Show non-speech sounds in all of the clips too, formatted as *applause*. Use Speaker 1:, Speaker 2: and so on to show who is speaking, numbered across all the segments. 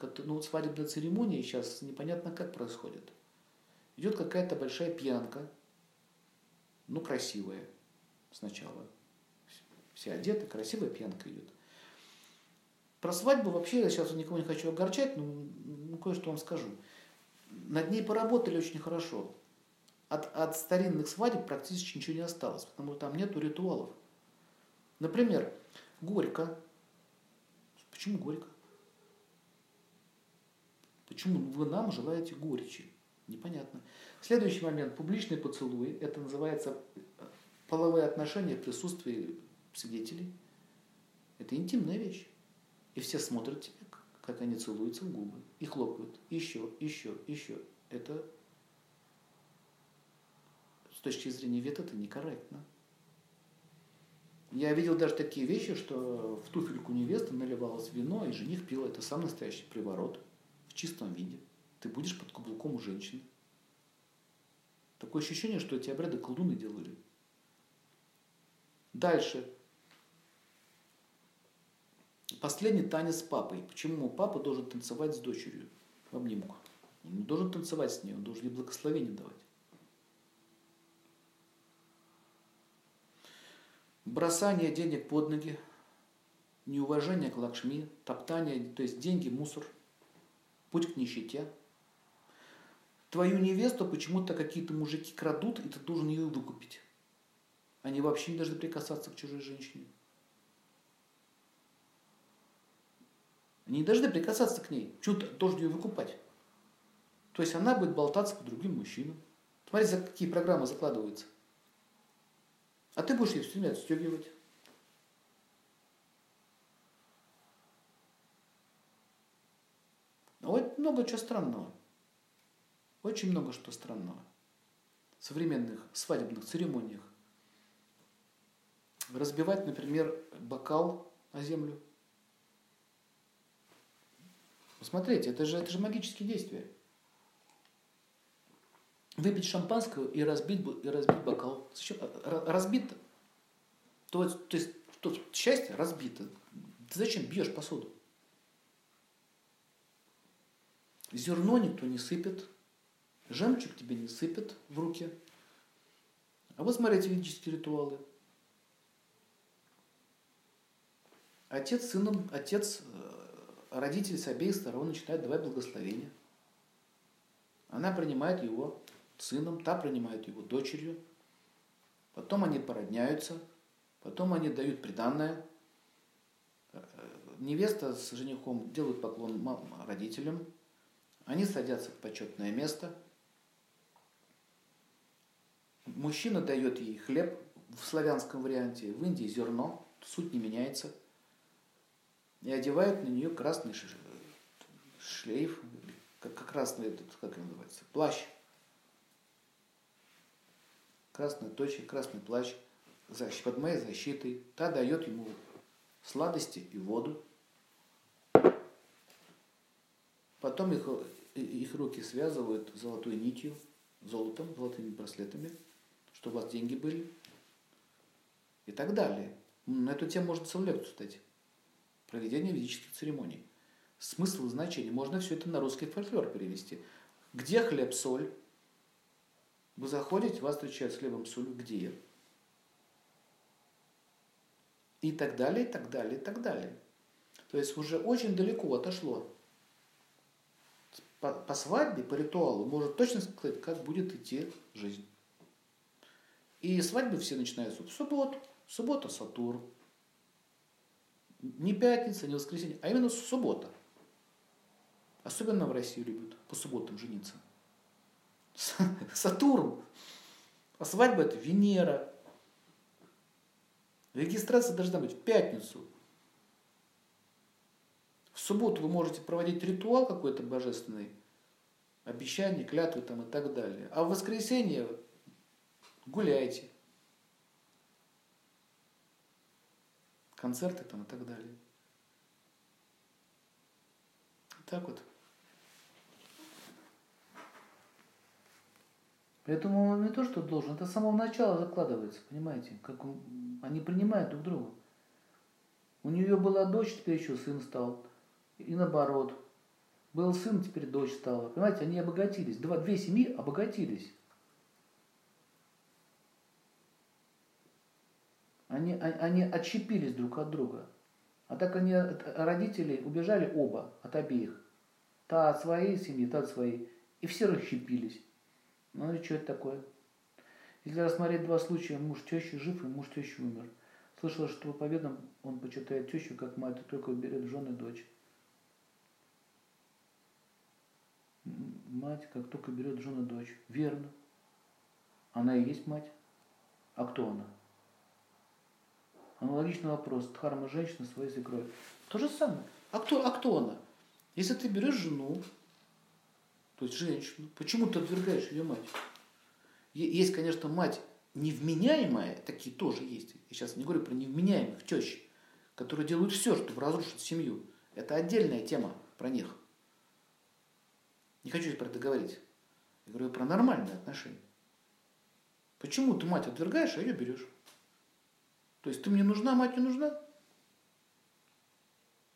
Speaker 1: ну, вот свадебная церемония сейчас непонятно как происходит. Идет какая-то большая пьянка, ну, красивая сначала. Все одеты, красивая пьянка идет. Про свадьбу вообще я сейчас никого не хочу огорчать, но ну, кое-что вам скажу. Над ней поработали очень хорошо. От, от старинных свадеб практически ничего не осталось, потому что там нету ритуалов. Например, горько. Почему горько? Почему вы нам желаете горечи? Непонятно. Следующий момент. Публичный поцелуй. Это называется половые отношения в присутствии свидетелей. Это интимная вещь. И все смотрят тебе, как они целуются в губы. И хлопают. Еще, еще, еще. Это с точки зрения вет это некорректно. Я видел даже такие вещи, что в туфельку невесты наливалось вино, и жених пил это сам настоящий приворот чистом виде. Ты будешь под каблуком у женщины. Такое ощущение, что эти обряды колдуны делали. Дальше. Последний танец с папой. Почему папа должен танцевать с дочерью в обнимку? Он не должен танцевать с ней, он должен ей благословение давать. Бросание денег под ноги, неуважение к лакшми, топтание, то есть деньги, мусор, путь к нищете. Твою невесту почему-то какие-то мужики крадут, и ты должен ее выкупить. Они вообще не должны прикасаться к чужой женщине. Они не должны прикасаться к ней. Почему ты должен ее выкупать? То есть она будет болтаться по другим мужчинам. Смотри, за какие программы закладываются. А ты будешь ее все время отстегивать. Вот много чего странного. Очень много что странного. В современных свадебных церемониях. Разбивать, например, бокал о землю. Посмотрите, это же, это же магические действия. Выпить шампанского и разбить, и разбить бокал. Разбито. То, то есть то, счастье разбито. Ты зачем бьешь посуду? Зерно никто не сыпет, жемчуг тебе не сыпет в руки. А вот смотрите ведические ритуалы. Отец сыном, отец э, родители с обеих сторон начинают давать благословение. Она принимает его сыном, та принимает его дочерью. Потом они породняются, потом они дают приданное. Невеста с женихом делают поклон родителям. Они садятся в почетное место. Мужчина дает ей хлеб в славянском варианте, в Индии зерно, суть не меняется – и одевают на нее красный шлейф, как, красный этот, как он называется, плащ. Красная точка, красный плащ под моей защитой. Та дает ему сладости и воду. Потом их, их руки связывают золотой нитью, золотом, золотыми браслетами, чтобы у вас деньги были. И так далее. На эту тему можно целую лекцию дать проведения ведических церемоний. Смысл и значение. Можно все это на русский фольклор перевести. Где хлеб, соль? Вы заходите, вас встречают с хлебом, солью. Где? И так далее, и так далее, и так далее. То есть уже очень далеко отошло. По, по свадьбе, по ритуалу, может точно сказать, как будет идти жизнь. И свадьбы все начинаются в субботу. Суббота Сатурн. Не пятница, не воскресенье, а именно суббота. Особенно в России любят по субботам жениться. *laughs* Сатурн. А свадьба это Венера. Регистрация должна быть в пятницу. В субботу вы можете проводить ритуал какой-то божественный, обещания, клятвы там и так далее. А в воскресенье гуляйте. концерты там и так далее. Так вот. Поэтому он не то, что должен, это с самого начала закладывается, понимаете, как он, они принимают друг друга. У нее была дочь, теперь еще сын стал. И наоборот. Был сын, теперь дочь стала. Понимаете, они обогатились. Два, две семьи обогатились. Они, они отщепились друг от друга. А так они, родители, убежали оба от обеих. Та от своей семьи, та от своей. И все расщепились. Ну и что это такое? Если рассмотреть два случая, муж тещи жив и муж тещи умер. Слышала, что по ведам он почитает тещу как мать, и только берет в жены дочь. Мать как только берет в жены дочь. Верно. Она и есть мать. А кто она? Аналогичный вопрос. Дхарма женщина своей свекрови. То же самое. А кто, а кто она? Если ты берешь жену, то есть женщину, почему ты отвергаешь ее мать? Есть, конечно, мать невменяемая, такие тоже есть. Я сейчас не говорю про невменяемых тещ, которые делают все, чтобы разрушить семью. Это отдельная тема про них. Не хочу про это говорить. Я говорю про нормальные отношения. Почему ты мать отвергаешь, а ее берешь? То есть ты мне нужна, мать не нужна? То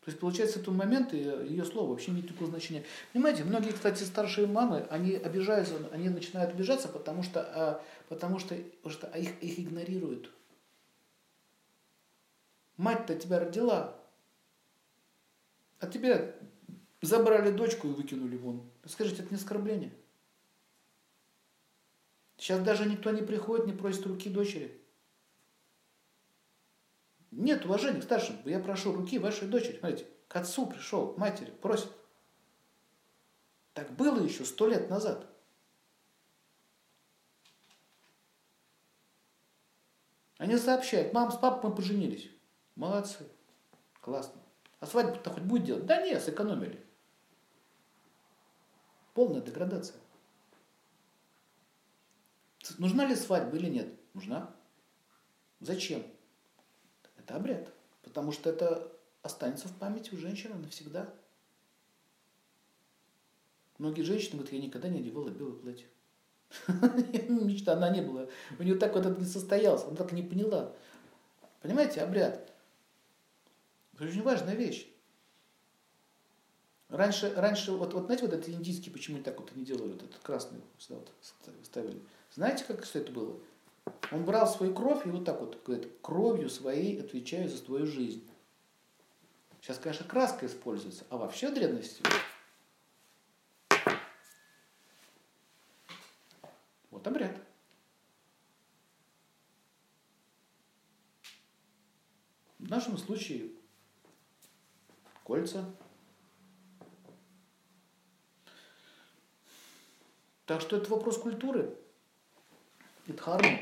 Speaker 1: есть, получается, в тот момент ее слово вообще не никакого значения. Понимаете, многие, кстати, старшие мамы, они обижаются, они начинают обижаться, потому что, а, потому что, потому что их, их игнорируют. Мать-то тебя родила, а тебя забрали дочку и выкинули вон. Скажите, это не оскорбление? Сейчас даже никто не приходит, не просит руки дочери. Нет уважения к старшим. Я прошу руки вашей дочери. Смотрите, к отцу пришел, к матери, просит. Так было еще сто лет назад. Они сообщают, мам с папой мы поженились. Молодцы. Классно. А свадьбу-то хоть будет делать? Да нет, сэкономили. Полная деградация. Нужна ли свадьба или нет? Нужна. Зачем? Это обряд. Потому что это останется в памяти у женщины навсегда. Многие женщины говорят, я никогда не одевала белое платье. *laughs* Мечта, она не была. У нее так вот это не состоялось, она так не поняла. Понимаете, обряд. Это очень важная вещь. Раньше, раньше вот, вот знаете, вот этот индийский, почему так вот не делали, вот этот красный сюда вот ставили. Знаете, как что это было? Он брал свою кровь и вот так вот говорит, кровью своей отвечаю за твою жизнь. Сейчас, конечно, краска используется, а вообще древности вот обряд. В нашем случае кольца. Так что это вопрос культуры и дхармы.